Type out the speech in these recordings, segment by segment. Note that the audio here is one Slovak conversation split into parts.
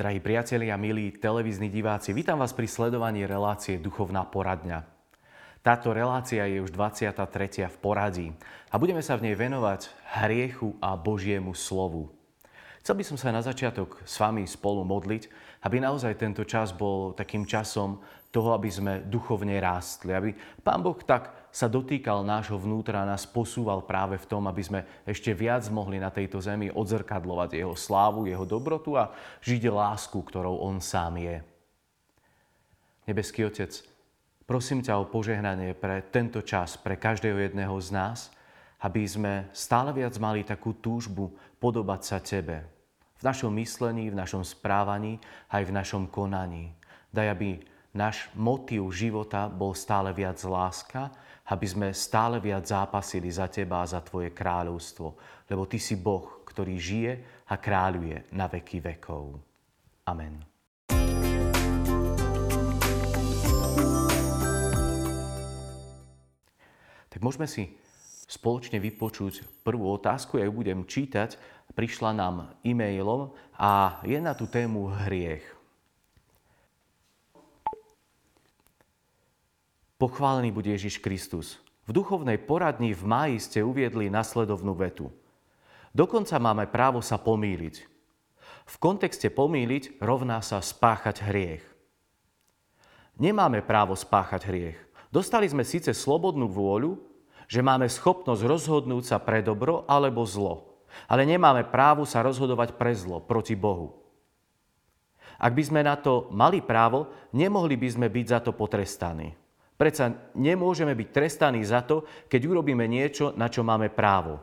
Drahí priatelia, milí televízni diváci, vítam vás pri sledovaní relácie Duchovná poradňa. Táto relácia je už 23. v poradí a budeme sa v nej venovať hriechu a Božiemu slovu. Chcel by som sa na začiatok s vami spolu modliť, aby naozaj tento čas bol takým časom toho, aby sme duchovne rástli, aby Pán Boh tak sa dotýkal nášho vnútra a nás posúval práve v tom, aby sme ešte viac mohli na tejto zemi odzrkadlovať jeho slávu, jeho dobrotu a žiť lásku, ktorou on sám je. Nebeský Otec, prosím ťa o požehnanie pre tento čas, pre každého jedného z nás, aby sme stále viac mali takú túžbu podobať sa Tebe. V našom myslení, v našom správaní, aj v našom konaní. Daj, aby náš motív života bol stále viac láska, aby sme stále viac zápasili za Teba a za Tvoje kráľovstvo, lebo Ty si Boh, ktorý žije a kráľuje na veky vekov. Amen. Tak môžeme si spoločne vypočuť prvú otázku, ja ju budem čítať. Prišla nám e-mailom a je na tú tému hriech. Pochválený bude Ježiš Kristus. V duchovnej poradni v máji ste uviedli nasledovnú vetu. Dokonca máme právo sa pomýliť. V kontexte pomýliť rovná sa spáchať hriech. Nemáme právo spáchať hriech. Dostali sme síce slobodnú vôľu, že máme schopnosť rozhodnúť sa pre dobro alebo zlo, ale nemáme právo sa rozhodovať pre zlo, proti Bohu. Ak by sme na to mali právo, nemohli by sme byť za to potrestaní. Predsa nemôžeme byť trestaní za to, keď urobíme niečo, na čo máme právo.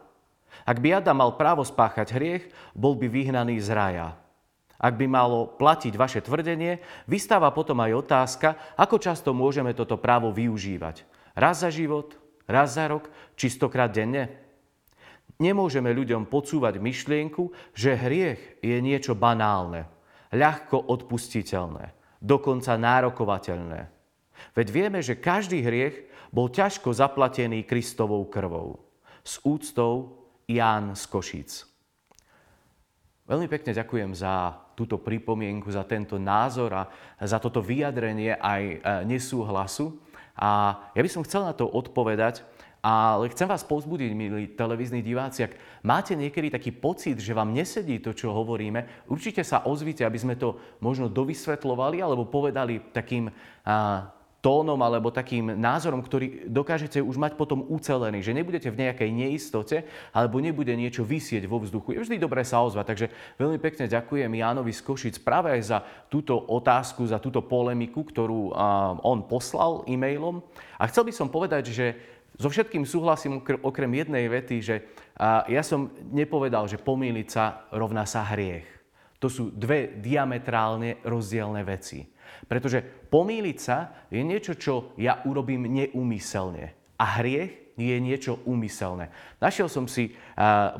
Ak by Adam mal právo spáchať hriech, bol by vyhnaný z raja. Ak by malo platiť vaše tvrdenie, vystáva potom aj otázka, ako často môžeme toto právo využívať. Raz za život, raz za rok, či stokrát denne? Nemôžeme ľuďom podsúvať myšlienku, že hriech je niečo banálne, ľahko odpustiteľné, dokonca nárokovateľné. Veď vieme, že každý hriech bol ťažko zaplatený Kristovou krvou. S úctou Ján z Košíc. Veľmi pekne ďakujem za túto pripomienku, za tento názor a za toto vyjadrenie aj e, nesúhlasu. A ja by som chcel na to odpovedať, ale chcem vás povzbudiť, milí televízni diváci, ak máte niekedy taký pocit, že vám nesedí to, čo hovoríme, určite sa ozvite, aby sme to možno dovysvetlovali alebo povedali takým tónom alebo takým názorom, ktorý dokážete už mať potom ucelený, že nebudete v nejakej neistote alebo nebude niečo vysieť vo vzduchu. Je vždy dobré sa ozvať, takže veľmi pekne ďakujem Jánovi z Košic práve aj za túto otázku, za túto polemiku, ktorú on poslal e-mailom. A chcel by som povedať, že so všetkým súhlasím okrem jednej vety, že ja som nepovedal, že pomýliť sa rovná sa hriech. To sú dve diametrálne rozdielne veci. Pretože pomýliť sa je niečo, čo ja urobím neumyselne. A hriech je niečo úmyselné. Našiel som si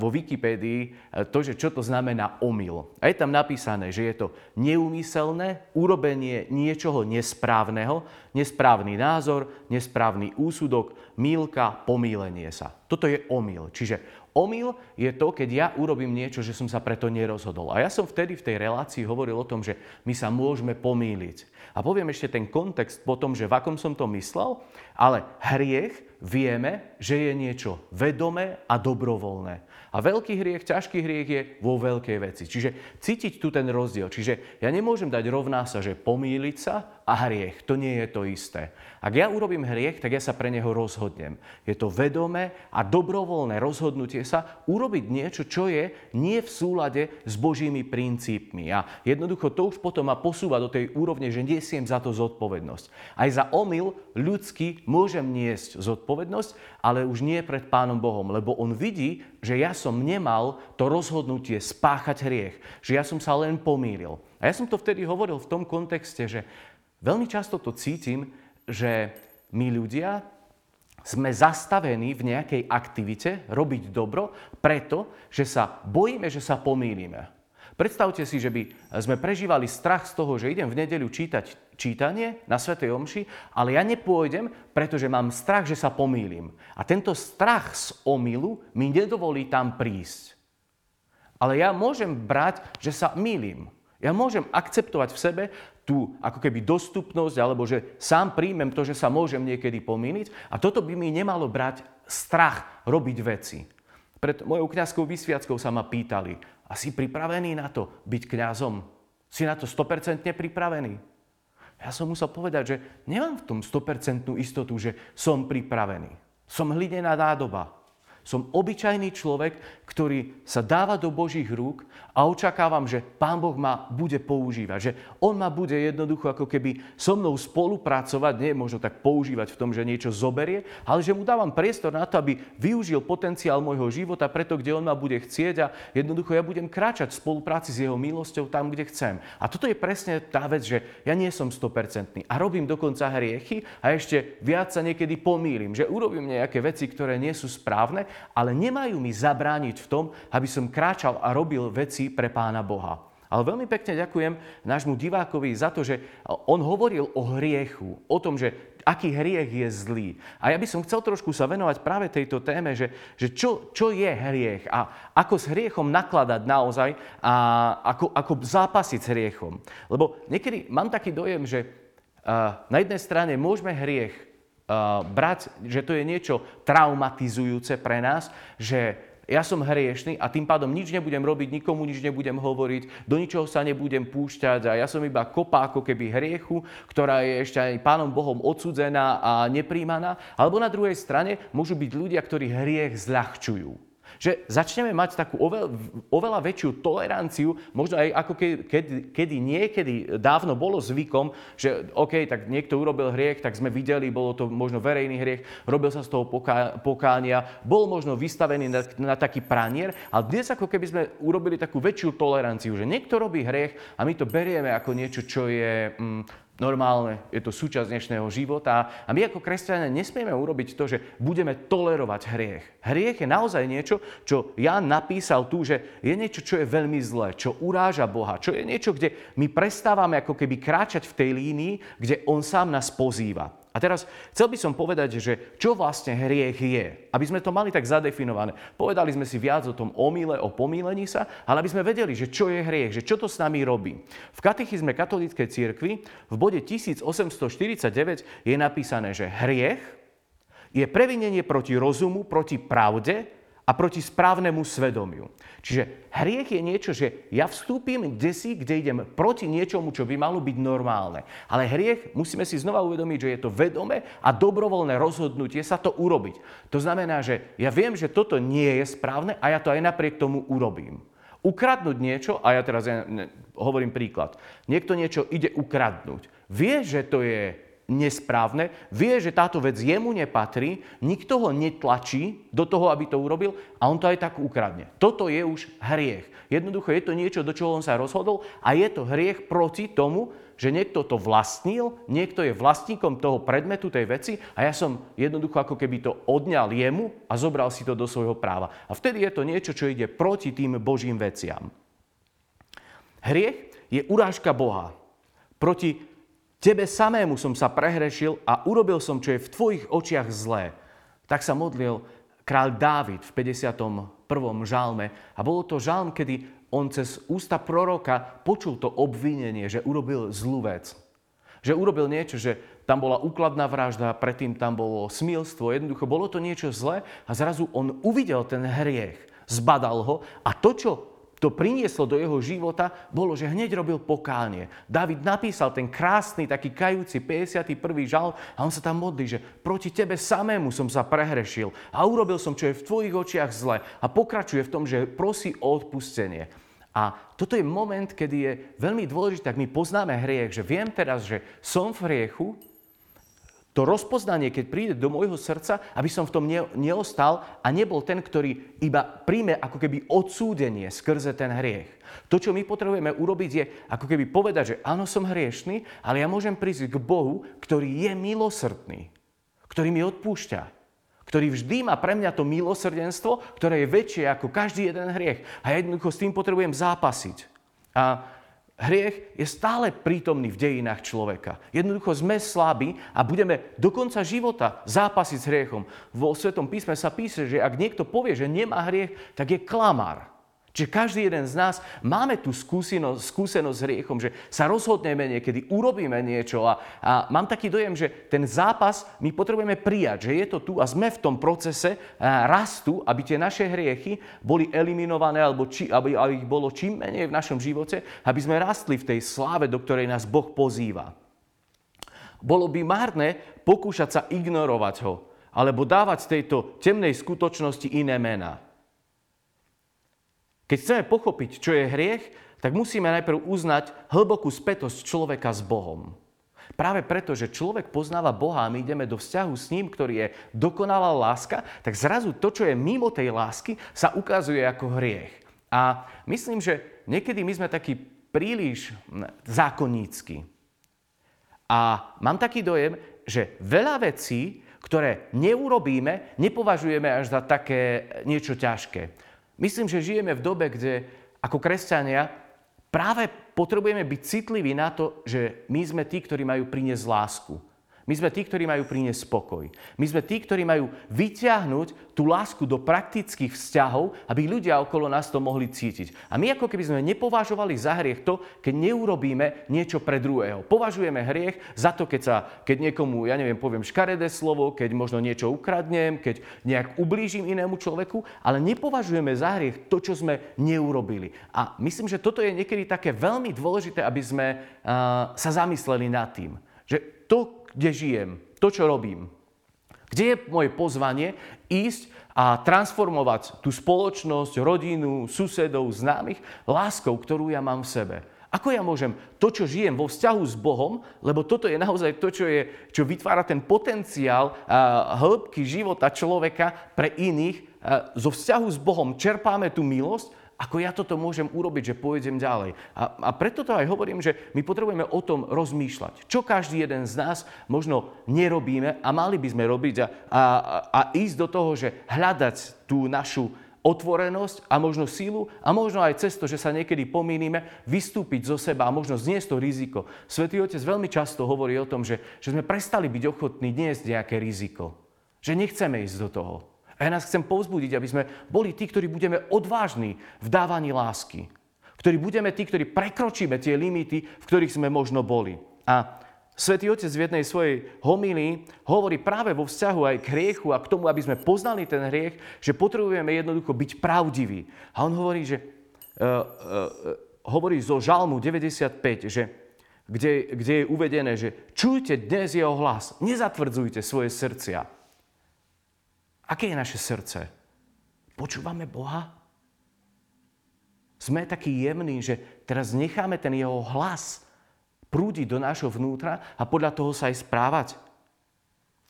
vo Wikipédii to, že čo to znamená omyl. A je tam napísané, že je to neúmyselné urobenie niečoho nesprávneho, nesprávny názor, nesprávny úsudok, mílka, pomýlenie sa. Toto je omyl. Čiže Omyl je to, keď ja urobím niečo, že som sa preto nerozhodol. A ja som vtedy v tej relácii hovoril o tom, že my sa môžeme pomýliť. A poviem ešte ten kontext po tom, že v akom som to myslel, ale hriech vieme, že je niečo vedomé a dobrovoľné. A veľký hriech, ťažký hriech je vo veľkej veci. Čiže cítiť tu ten rozdiel. Čiže ja nemôžem dať rovná sa, že pomýliť sa a hriech. To nie je to isté. Ak ja urobím hriech, tak ja sa pre neho rozhodnem. Je to vedomé a dobrovoľné rozhodnutie sa urobiť niečo, čo je nie v súlade s Božími princípmi. A jednoducho to už potom ma posúva do tej úrovne, že nesiem za to zodpovednosť. Aj za omyl ľudský môžem niesť zodpovednosť, ale už nie pred Pánom Bohom, lebo on vidí, že ja som nemal to rozhodnutie spáchať hriech, že ja som sa len pomýlil. A ja som to vtedy hovoril v tom kontexte, že veľmi často to cítim, že my ľudia sme zastavení v nejakej aktivite robiť dobro preto, že sa bojíme, že sa pomýlime. Predstavte si, že by sme prežívali strach z toho, že idem v nedeľu čítať čítanie na Svetej Omši, ale ja nepôjdem, pretože mám strach, že sa pomýlim. A tento strach z omylu mi nedovolí tam prísť. Ale ja môžem brať, že sa mýlim. Ja môžem akceptovať v sebe tú ako keby dostupnosť, alebo že sám príjmem to, že sa môžem niekedy pomýliť a toto by mi nemalo brať strach robiť veci. Pred mojou kňazskou vysviackou sa ma pýtali, a si pripravený na to byť kňazom? Si na to 100% pripravený? Ja som musel povedať, že nemám v tom 100% istotu, že som pripravený. Som hlinená nádoba. Som obyčajný človek, ktorý sa dáva do Božích rúk a očakávam, že Pán Boh ma bude používať. Že On ma bude jednoducho ako keby so mnou spolupracovať, nie možno tak používať v tom, že niečo zoberie, ale že mu dávam priestor na to, aby využil potenciál môjho života preto, kde On ma bude chcieť a jednoducho ja budem kráčať v spolupráci s Jeho milosťou tam, kde chcem. A toto je presne tá vec, že ja nie som 100% a robím dokonca hriechy a ešte viac sa niekedy pomýlim, že urobím nejaké veci, ktoré nie sú správne ale nemajú mi zabrániť v tom, aby som kráčal a robil veci pre Pána Boha. Ale veľmi pekne ďakujem nášmu divákovi za to, že on hovoril o hriechu, o tom, že aký hriech je zlý. A ja by som chcel trošku sa venovať práve tejto téme, že, že čo, čo je hriech a ako s hriechom nakladať naozaj a ako, ako zápasiť s hriechom. Lebo niekedy mám taký dojem, že na jednej strane môžeme hriech brať, že to je niečo traumatizujúce pre nás, že ja som hriešný a tým pádom nič nebudem robiť, nikomu nič nebudem hovoriť, do ničoho sa nebudem púšťať a ja som iba kopa ako keby hriechu, ktorá je ešte aj Pánom Bohom odsudzená a nepríjmaná. Alebo na druhej strane môžu byť ľudia, ktorí hriech zľahčujú. Že začneme mať takú oveľ, oveľa väčšiu toleranciu, možno aj ako ke, kedy, kedy niekedy dávno bolo zvykom, že OK, tak niekto urobil hriech, tak sme videli, bolo to možno verejný hriech, robil sa z toho poká, pokánia, bol možno vystavený na, na taký pranier, ale dnes ako keby sme urobili takú väčšiu toleranciu, že niekto robí hriech a my to berieme ako niečo, čo je... Mm, normálne, je to súčasť dnešného života a my ako kresťania nesmieme urobiť to, že budeme tolerovať hriech. Hriech je naozaj niečo, čo Jan napísal tu, že je niečo, čo je veľmi zlé, čo uráža Boha, čo je niečo, kde my prestávame ako keby kráčať v tej línii, kde On sám nás pozýva. A teraz chcel by som povedať, že čo vlastne hriech je. Aby sme to mali tak zadefinované. Povedali sme si viac o tom omyle, o pomílení sa, ale aby sme vedeli, že čo je hriech, že čo to s nami robí. V katechizme katolíckej cirkvi v bode 1849 je napísané, že hriech je previnenie proti rozumu, proti pravde, a proti správnemu svedomiu. Čiže hriech je niečo, že ja vstúpim kde si, kde idem proti niečomu, čo by malo byť normálne. Ale hriech, musíme si znova uvedomiť, že je to vedomé a dobrovoľné rozhodnutie sa to urobiť. To znamená, že ja viem, že toto nie je správne a ja to aj napriek tomu urobím. Ukradnúť niečo, a ja teraz hovorím príklad, niekto niečo ide ukradnúť. Vie, že to je nesprávne, vie, že táto vec jemu nepatrí, nikto ho netlačí do toho, aby to urobil a on to aj tak ukradne. Toto je už hriech. Jednoducho je to niečo, do čoho on sa rozhodol a je to hriech proti tomu, že niekto to vlastnil, niekto je vlastníkom toho predmetu, tej veci a ja som jednoducho ako keby to odňal jemu a zobral si to do svojho práva. A vtedy je to niečo, čo ide proti tým Božím veciam. Hriech je urážka Boha proti Tebe samému som sa prehrešil a urobil som, čo je v tvojich očiach zlé. Tak sa modlil kráľ Dávid v 51. žalme. A bolo to žalm, kedy on cez ústa proroka počul to obvinenie, že urobil zlú vec. Že urobil niečo, že tam bola úkladná vražda, predtým tam bolo smilstvo, jednoducho bolo to niečo zlé a zrazu on uvidel ten hriech, zbadal ho a to, čo to prinieslo do jeho života, bolo, že hneď robil pokánie. David napísal ten krásny, taký kajúci 51. žal a on sa tam modlí, že proti tebe samému som sa prehrešil a urobil som, čo je v tvojich očiach zle a pokračuje v tom, že prosí o odpustenie. A toto je moment, kedy je veľmi dôležité, ak my poznáme hriech, že viem teraz, že som v hriechu, to rozpoznanie, keď príde do môjho srdca, aby som v tom neostal a nebol ten, ktorý iba príjme ako keby odsúdenie skrze ten hriech. To, čo my potrebujeme urobiť, je ako keby povedať, že áno, som hriešný, ale ja môžem prísť k Bohu, ktorý je milosrdný, ktorý mi odpúšťa, ktorý vždy má pre mňa to milosrdenstvo, ktoré je väčšie ako každý jeden hriech. A ja jednoducho s tým potrebujem zápasiť. A Hriech je stále prítomný v dejinách človeka. Jednoducho sme slabí a budeme do konca života zápasiť s hriechom. Vo Svetom písme sa píše, že ak niekto povie, že nemá hriech, tak je klamár. Čiže každý jeden z nás máme tú skúsenosť, skúsenosť s hriechom, že sa rozhodneme niekedy, urobíme niečo a, a mám taký dojem, že ten zápas my potrebujeme prijať, že je to tu a sme v tom procese rastu, aby tie naše hriechy boli eliminované alebo či, aby, aby ich bolo čím menej v našom živote, aby sme rastli v tej sláve, do ktorej nás Boh pozýva. Bolo by márne pokúšať sa ignorovať ho, alebo dávať z tejto temnej skutočnosti iné mená. Keď chceme pochopiť, čo je hriech, tak musíme najprv uznať hlbokú spätosť človeka s Bohom. Práve preto, že človek poznáva Boha a my ideme do vzťahu s ním, ktorý je dokonalá láska, tak zrazu to, čo je mimo tej lásky, sa ukazuje ako hriech. A myslím, že niekedy my sme takí príliš zákonnícky. A mám taký dojem, že veľa vecí, ktoré neurobíme, nepovažujeme až za také niečo ťažké. Myslím, že žijeme v dobe, kde ako kresťania práve potrebujeme byť citliví na to, že my sme tí, ktorí majú priniesť lásku. My sme tí, ktorí majú priniesť spokoj. My sme tí, ktorí majú vyťahnuť tú lásku do praktických vzťahov, aby ľudia okolo nás to mohli cítiť. A my ako keby sme nepovažovali za hriech to, keď neurobíme niečo pre druhého. Považujeme hriech za to, keď, sa, keď niekomu, ja neviem, poviem škaredé slovo, keď možno niečo ukradnem, keď nejak ublížim inému človeku, ale nepovažujeme za hriech to, čo sme neurobili. A myslím, že toto je niekedy také veľmi dôležité, aby sme uh, sa zamysleli nad tým. Že to, kde žijem, to, čo robím. Kde je moje pozvanie ísť a transformovať tú spoločnosť, rodinu, susedov, známych láskou, ktorú ja mám v sebe. Ako ja môžem to, čo žijem vo vzťahu s Bohom, lebo toto je naozaj to, čo, je, čo vytvára ten potenciál hĺbky života človeka pre iných. Zo vzťahu s Bohom čerpáme tú milosť ako ja toto môžem urobiť, že pôjdem ďalej. A, a preto to aj hovorím, že my potrebujeme o tom rozmýšľať. Čo každý jeden z nás možno nerobíme a mali by sme robiť a, a, a ísť do toho, že hľadať tú našu otvorenosť a možno sílu a možno aj cez že sa niekedy pomýlime, vystúpiť zo seba a možno zniesť to riziko. Svetý Otec veľmi často hovorí o tom, že, že sme prestali byť ochotní niesť nejaké riziko. Že nechceme ísť do toho. A ja nás chcem povzbudiť, aby sme boli tí, ktorí budeme odvážni v dávaní lásky. Ktorí budeme tí, ktorí prekročíme tie limity, v ktorých sme možno boli. A Svetý Otec v jednej svojej homílii hovorí práve vo vzťahu aj k hriechu a k tomu, aby sme poznali ten hriech, že potrebujeme jednoducho byť pravdiví. A on hovorí, že uh, uh, hovorí zo Žalmu 95, že, kde, kde je uvedené, že čujte dnes jeho hlas, nezatvrdzujte svoje srdcia. Aké je naše srdce? Počúvame Boha? Sme takí jemní, že teraz necháme ten jeho hlas prúdiť do nášho vnútra a podľa toho sa aj správať.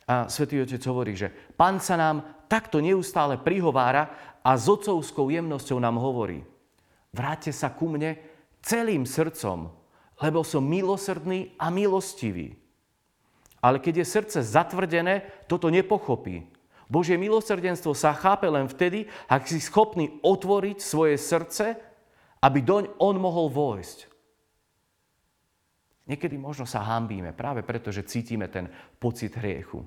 A Svetý Otec hovorí, že Pán sa nám takto neustále prihovára a s otcovskou jemnosťou nám hovorí. Vráťte sa ku mne celým srdcom, lebo som milosrdný a milostivý. Ale keď je srdce zatvrdené, toto nepochopí. Božie milosrdenstvo sa chápe len vtedy, ak si schopný otvoriť svoje srdce, aby doň on mohol vojsť. Niekedy možno sa hambíme práve preto, že cítime ten pocit hriechu.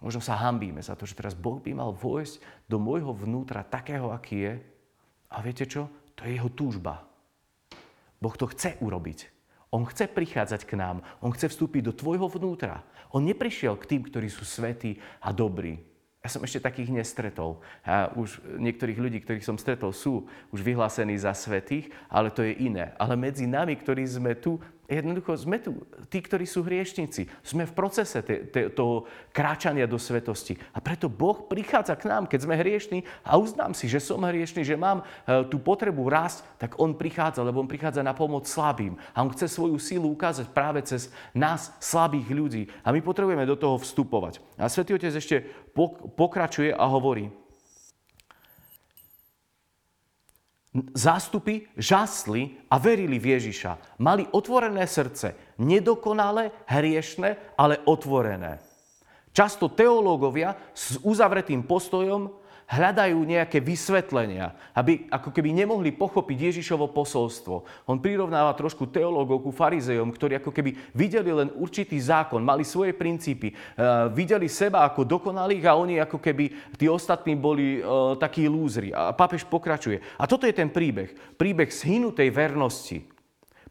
Možno sa hambíme za to, že teraz Boh by mal vojsť do môjho vnútra takého, aký je. A viete čo? To je jeho túžba. Boh to chce urobiť. On chce prichádzať k nám. On chce vstúpiť do tvojho vnútra. On neprišiel k tým, ktorí sú svetí a dobrí. Ja som ešte takých nestretol. A už niektorých ľudí, ktorých som stretol, sú už vyhlásení za svetých, ale to je iné. Ale medzi nami, ktorí sme tu, Jednoducho sme tu, tí, ktorí sú hriešnici. Sme v procese te, te, toho kráčania do svetosti. A preto Boh prichádza k nám, keď sme hriešní a uznám si, že som hriešný, že mám e, tú potrebu rásť, tak On prichádza, lebo On prichádza na pomoc slabým. A On chce svoju sílu ukázať práve cez nás, slabých ľudí. A my potrebujeme do toho vstupovať. A Svetý Otec ešte pokračuje a hovorí, zástupy žasli a verili v Ježiša. Mali otvorené srdce, nedokonalé, hriešne, ale otvorené. Často teológovia s uzavretým postojom hľadajú nejaké vysvetlenia, aby ako keby nemohli pochopiť Ježišovo posolstvo. On prirovnáva trošku teológov ku farizejom, ktorí ako keby videli len určitý zákon, mali svoje princípy, uh, videli seba ako dokonalých a oni ako keby tí ostatní boli uh, takí lúzri. A pápež pokračuje. A toto je ten príbeh. Príbeh zhynutej vernosti.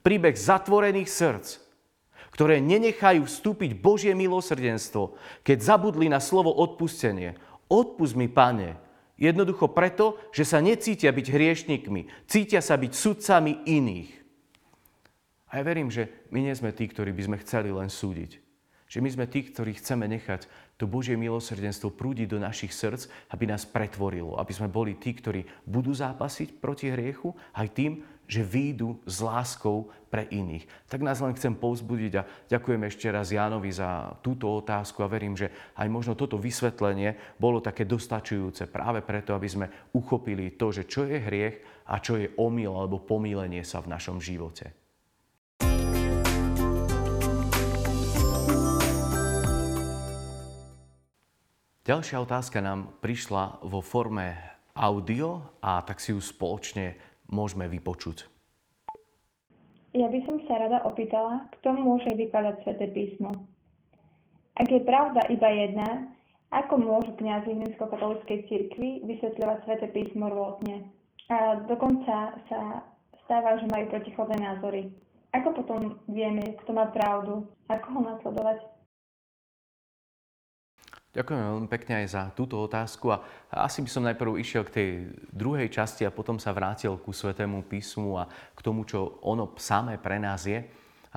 Príbeh zatvorených srdc, ktoré nenechajú vstúpiť Božie milosrdenstvo, keď zabudli na slovo odpustenie. Odpust mi, pane, Jednoducho preto, že sa necítia byť hriešnikmi, cítia sa byť sudcami iných. A ja verím, že my nie sme tí, ktorí by sme chceli len súdiť. Že my sme tí, ktorí chceme nechať to Božie milosrdenstvo prúdiť do našich srdc, aby nás pretvorilo. Aby sme boli tí, ktorí budú zápasiť proti hriechu, aj tým, že výjdu s láskou pre iných. Tak nás len chcem povzbudiť a ďakujem ešte raz Jánovi za túto otázku a verím, že aj možno toto vysvetlenie bolo také dostačujúce práve preto, aby sme uchopili to, že čo je hriech a čo je omyl alebo pomílenie sa v našom živote. Ďalšia otázka nám prišla vo forme audio a tak si ju spoločne môžeme vypočuť. Ja by som sa rada opýtala, kto môže vykladať Svete písmo. Ak je pravda iba jedna, ako môžu kniazy rímskokatolíckej cirkvi vysvetľovať Svete písmo rôzne? A dokonca sa stáva, že majú protichodné názory. Ako potom vieme, kto má pravdu? Ako ho nasledovať? Ďakujem veľmi pekne aj za túto otázku a asi by som najprv išiel k tej druhej časti a potom sa vrátil ku Svetému písmu a k tomu, čo ono samé pre nás je.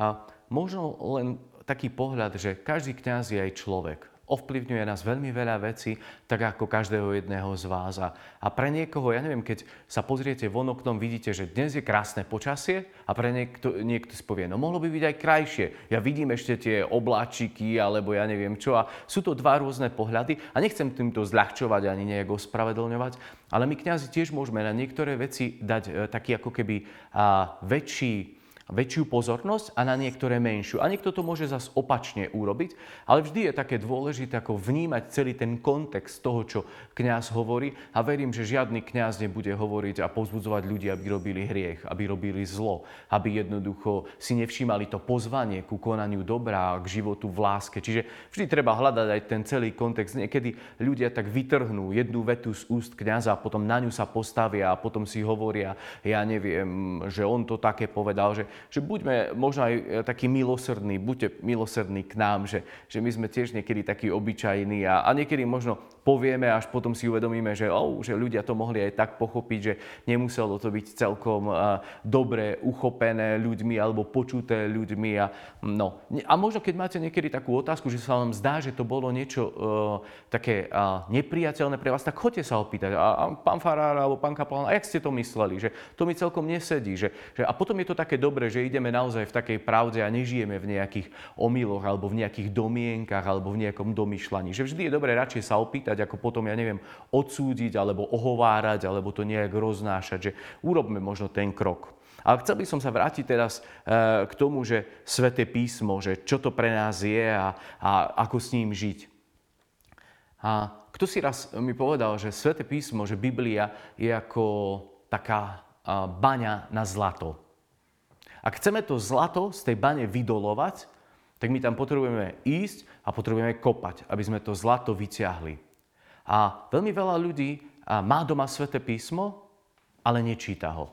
A možno len taký pohľad, že každý kňaz je aj človek ovplyvňuje nás veľmi veľa vecí, tak ako každého jedného z vás. A, pre niekoho, ja neviem, keď sa pozriete von oknom, vidíte, že dnes je krásne počasie a pre niekto, niekto si povie, no mohlo by byť aj krajšie. Ja vidím ešte tie obláčiky, alebo ja neviem čo. A sú to dva rôzne pohľady a nechcem týmto zľahčovať ani nejak ospravedlňovať, ale my kňazi tiež môžeme na niektoré veci dať e, taký ako keby a, väčší väčšiu pozornosť a na niektoré menšiu. A niekto to môže zase opačne urobiť, ale vždy je také dôležité ako vnímať celý ten kontext toho, čo kňaz hovorí a verím, že žiadny kňaz nebude hovoriť a pozbudzovať ľudí, aby robili hriech, aby robili zlo, aby jednoducho si nevšímali to pozvanie ku konaniu dobrá, k životu v láske. Čiže vždy treba hľadať aj ten celý kontext. Niekedy ľudia tak vytrhnú jednu vetu z úst kňaza a potom na ňu sa postavia a potom si hovoria, ja neviem, že on to také povedal, že že buďme možno aj e, takí milosrdní, buďte milosrdní k nám, že, že my sme tiež niekedy takí obyčajní a, a niekedy možno povieme, až potom si uvedomíme, že, oh, že ľudia to mohli aj tak pochopiť, že nemuselo to byť celkom uh, dobre uchopené ľuďmi alebo počuté ľuďmi. A, no. a možno keď máte niekedy takú otázku, že sa vám zdá, že to bolo niečo uh, také uh, nepriateľné pre vás, tak choďte sa opýtať. A, a pán Farár alebo pán Kaplan, a jak ste to mysleli? Že to mi celkom nesedí. Že, že, a potom je to také dobré, že ideme naozaj v takej pravde a nežijeme v nejakých omyloch alebo v nejakých domienkach alebo v nejakom domýšľaní. Že vždy je dobré radšej sa opýtať pýtať, ako potom, ja neviem, odsúdiť alebo ohovárať, alebo to nejak roznášať, že urobme možno ten krok. Ale chcel by som sa vrátiť teraz e, k tomu, že Sveté písmo, že čo to pre nás je a, a ako s ním žiť. A kto si raz mi povedal, že Sveté písmo, že Biblia je ako taká baňa na zlato. Ak chceme to zlato z tej bane vydolovať, tak my tam potrebujeme ísť a potrebujeme kopať, aby sme to zlato vyťahli. A veľmi veľa ľudí má doma sväté písmo, ale nečíta ho.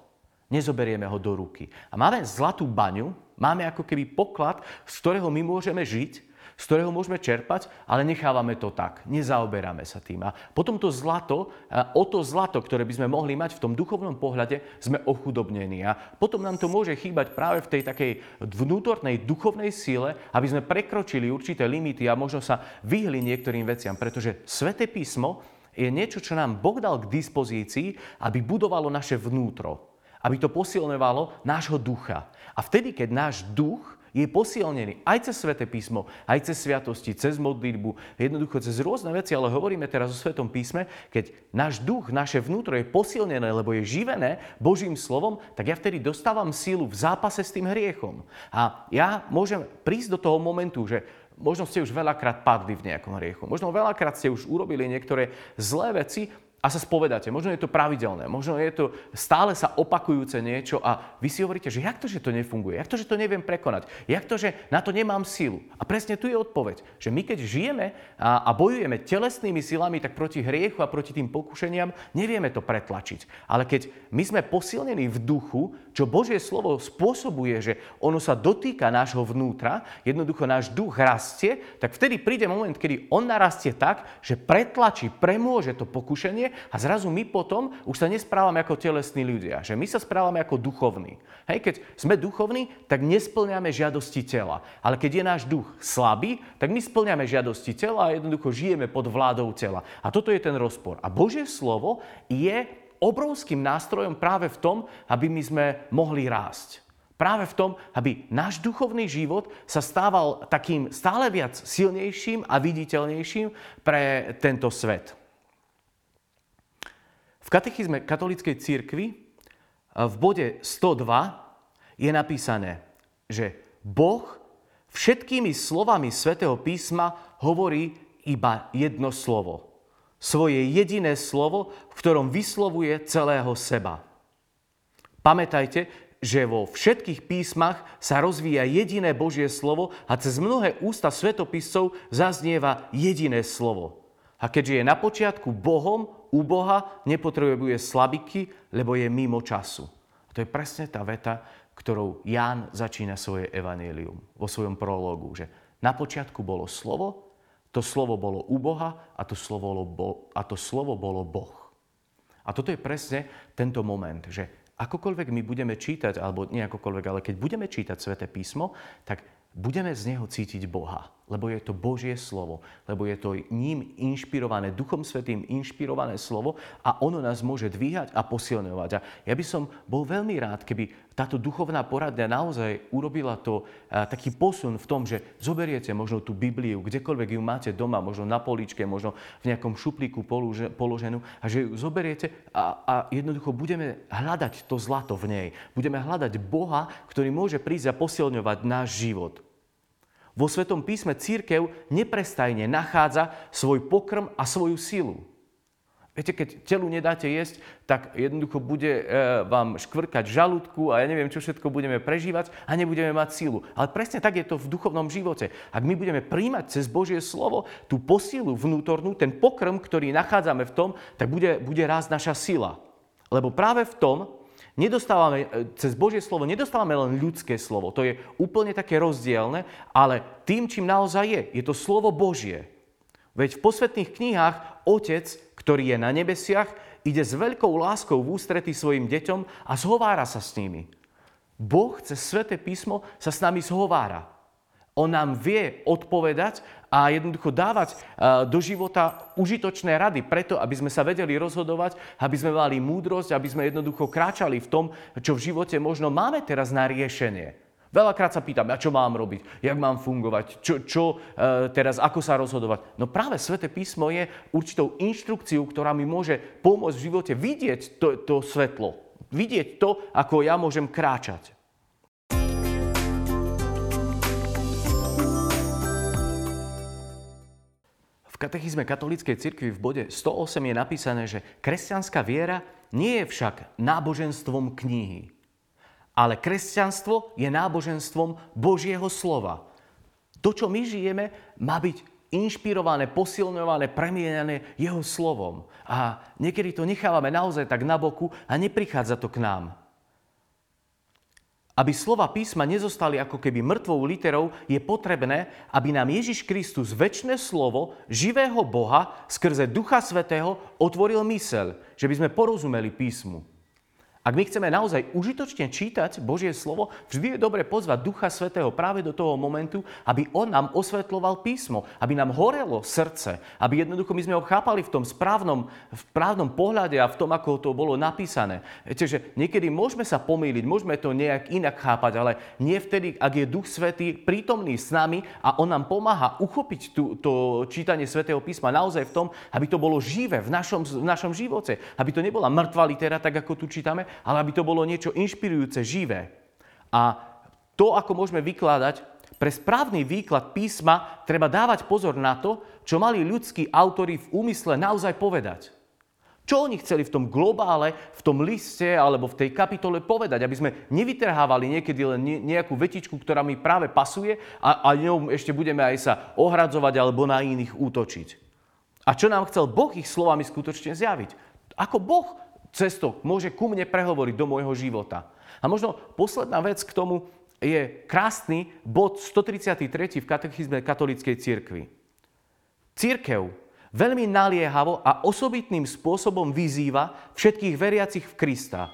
Nezoberieme ho do ruky. A máme zlatú baňu, máme ako keby poklad, z ktorého my môžeme žiť z ktorého môžeme čerpať, ale nechávame to tak. Nezaoberáme sa tým. A potom to zlato, o to zlato, ktoré by sme mohli mať v tom duchovnom pohľade, sme ochudobnení. A potom nám to môže chýbať práve v tej takej vnútornej duchovnej síle, aby sme prekročili určité limity a možno sa vyhli niektorým veciam. Pretože Svete písmo je niečo, čo nám Boh dal k dispozícii, aby budovalo naše vnútro. Aby to posilňovalo nášho ducha. A vtedy, keď náš duch je posilnený aj cez Svete písmo, aj cez sviatosti, cez modlitbu, jednoducho cez rôzne veci, ale hovoríme teraz o Svetom písme, keď náš duch, naše vnútro je posilnené, lebo je živené Božím slovom, tak ja vtedy dostávam sílu v zápase s tým hriechom. A ja môžem prísť do toho momentu, že možno ste už veľakrát padli v nejakom hriechu, možno veľakrát ste už urobili niektoré zlé veci a sa spovedáte. Možno je to pravidelné, možno je to stále sa opakujúce niečo a vy si hovoríte, že jak to, že to nefunguje, jak to, že to neviem prekonať, jak to, že na to nemám sílu. A presne tu je odpoveď, že my keď žijeme a, a bojujeme telesnými silami, tak proti hriechu a proti tým pokušeniam nevieme to pretlačiť. Ale keď my sme posilnení v duchu, čo Božie slovo spôsobuje, že ono sa dotýka nášho vnútra, jednoducho náš duch rastie, tak vtedy príde moment, kedy on narastie tak, že pretlačí, premôže to pokušenie a zrazu my potom už sa nesprávame ako telesní ľudia, že my sa správame ako duchovní. Hej, keď sme duchovní, tak nesplňame žiadosti tela. Ale keď je náš duch slabý, tak my splňame žiadosti tela a jednoducho žijeme pod vládou tela. A toto je ten rozpor. A Božie slovo je obrovským nástrojom práve v tom, aby my sme mohli rásť. Práve v tom, aby náš duchovný život sa stával takým stále viac silnejším a viditeľnejším pre tento svet. V katechizme katolíckej církvy v bode 102 je napísané, že Boh všetkými slovami svätého písma hovorí iba jedno slovo. Svoje jediné slovo, v ktorom vyslovuje celého seba. Pamätajte, že vo všetkých písmach sa rozvíja jediné Božie slovo a cez mnohé ústa svetopiscov zaznieva jediné slovo. A keďže je na počiatku Bohom, u Boha nepotrebuje slabiky, lebo je mimo času. A to je presne tá veta, ktorou Ján začína svoje evanílium vo svojom prologu, že na počiatku bolo slovo, to slovo bolo u Boha a to slovo bolo, a to slovo bolo Boh. A toto je presne tento moment, že akokoľvek my budeme čítať, alebo nie akokoľvek, ale keď budeme čítať Svete písmo, tak budeme z neho cítiť Boha lebo je to Božie slovo, lebo je to ním inšpirované, Duchom Svetým inšpirované slovo a ono nás môže dvíhať a posilňovať. A ja by som bol veľmi rád, keby táto duchovná poradňa naozaj urobila to taký posun v tom, že zoberiete možno tú Bibliu, kdekoľvek ju máte doma, možno na poličke, možno v nejakom šuplíku položenú a že ju zoberiete a, a jednoducho budeme hľadať to zlato v nej. Budeme hľadať Boha, ktorý môže prísť a posilňovať náš život. Vo Svetom písme církev neprestajne nachádza svoj pokrm a svoju silu. Viete, keď telu nedáte jesť, tak jednoducho bude e, vám škvrkať žalúdku a ja neviem, čo všetko budeme prežívať a nebudeme mať sílu. Ale presne tak je to v duchovnom živote. Ak my budeme príjmať cez Božie slovo tú posilu vnútornú, ten pokrm, ktorý nachádzame v tom, tak bude, bude rásť naša sila. Lebo práve v tom, nedostávame, e, cez Božie slovo nedostávame len ľudské slovo. To je úplne také rozdielne, ale tým, čím naozaj je, je to slovo Božie. Veď v posvetných knihách Otec, ktorý je na nebesiach, ide s veľkou láskou v ústrety svojim deťom a zhovára sa s nimi. Boh cez Sveté písmo sa s nami zhovára. On nám vie odpovedať a jednoducho dávať eh, do života užitočné rady, preto aby sme sa vedeli rozhodovať, aby sme mali múdrosť, aby sme jednoducho kráčali v tom, čo v živote možno máme teraz na riešenie. Veľakrát sa pýtam, a čo mám robiť, jak mám fungovať, čo, čo e, teraz, ako sa rozhodovať. No práve Svete písmo je určitou inštrukciou, ktorá mi môže pomôcť v živote vidieť to, to svetlo, vidieť to, ako ja môžem kráčať. Katechizme katolíckej cirkvi v bode 108 je napísané, že kresťanská viera nie je však náboženstvom knihy, ale kresťanstvo je náboženstvom Božieho slova. To, čo my žijeme, má byť inšpirované, posilňované, premienané jeho slovom. A niekedy to nechávame naozaj tak na boku a neprichádza to k nám. Aby slova písma nezostali ako keby mŕtvou literou, je potrebné, aby nám Ježiš Kristus, väčšie slovo, živého Boha, skrze Ducha Svetého otvoril mysel, že by sme porozumeli písmu. Ak my chceme naozaj užitočne čítať Božie slovo, vždy je dobre pozvať Ducha Svetého práve do toho momentu, aby On nám osvetloval písmo, aby nám horelo srdce, aby jednoducho my sme ho chápali v tom správnom, v správnom pohľade a v tom, ako to bolo napísané. Viete, že niekedy môžeme sa pomýliť, môžeme to nejak inak chápať, ale nie vtedy, ak je Duch Svetý prítomný s nami a On nám pomáha uchopiť tú, to čítanie Svetého písma naozaj v tom, aby to bolo živé v našom, v našom živote, aby to nebola mŕtva litera, tak ako tu čítame, ale aby to bolo niečo inšpirujúce, živé. A to, ako môžeme vykladať, pre správny výklad písma treba dávať pozor na to, čo mali ľudskí autory v úmysle naozaj povedať. Čo oni chceli v tom globále, v tom liste alebo v tej kapitole povedať, aby sme nevytrhávali niekedy len nejakú vetičku, ktorá mi práve pasuje a, a ňou ešte budeme aj sa ohradzovať alebo na iných útočiť. A čo nám chcel Boh ich slovami skutočne zjaviť? Ako Boh cesto môže ku mne prehovoriť do môjho života. A možno posledná vec k tomu je krásny bod 133 v katechizme katolíckej cirkvi. Církev veľmi naliehavo a osobitným spôsobom vyzýva všetkých veriacich v Krista,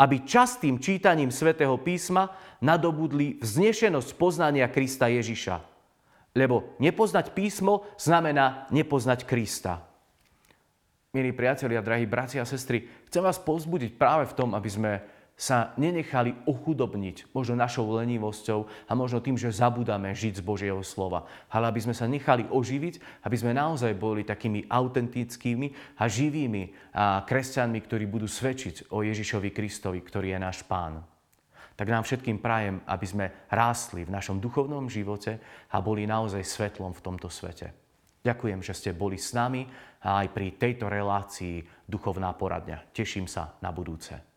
aby častým čítaním svätého písma nadobudli vznešenosť poznania Krista Ježiša. Lebo nepoznať písmo znamená nepoznať Krista. Milí priatelia, drahí bratia a sestry, chcem vás povzbudiť práve v tom, aby sme sa nenechali ochudobniť možno našou lenivosťou a možno tým, že zabudáme žiť z Božieho slova. Ale aby sme sa nechali oživiť, aby sme naozaj boli takými autentickými a živými kresťanmi, ktorí budú svedčiť o Ježišovi Kristovi, ktorý je náš Pán. Tak nám všetkým prajem, aby sme rástli v našom duchovnom živote a boli naozaj svetlom v tomto svete. Ďakujem, že ste boli s nami aj pri tejto relácii Duchovná poradňa. Teším sa na budúce.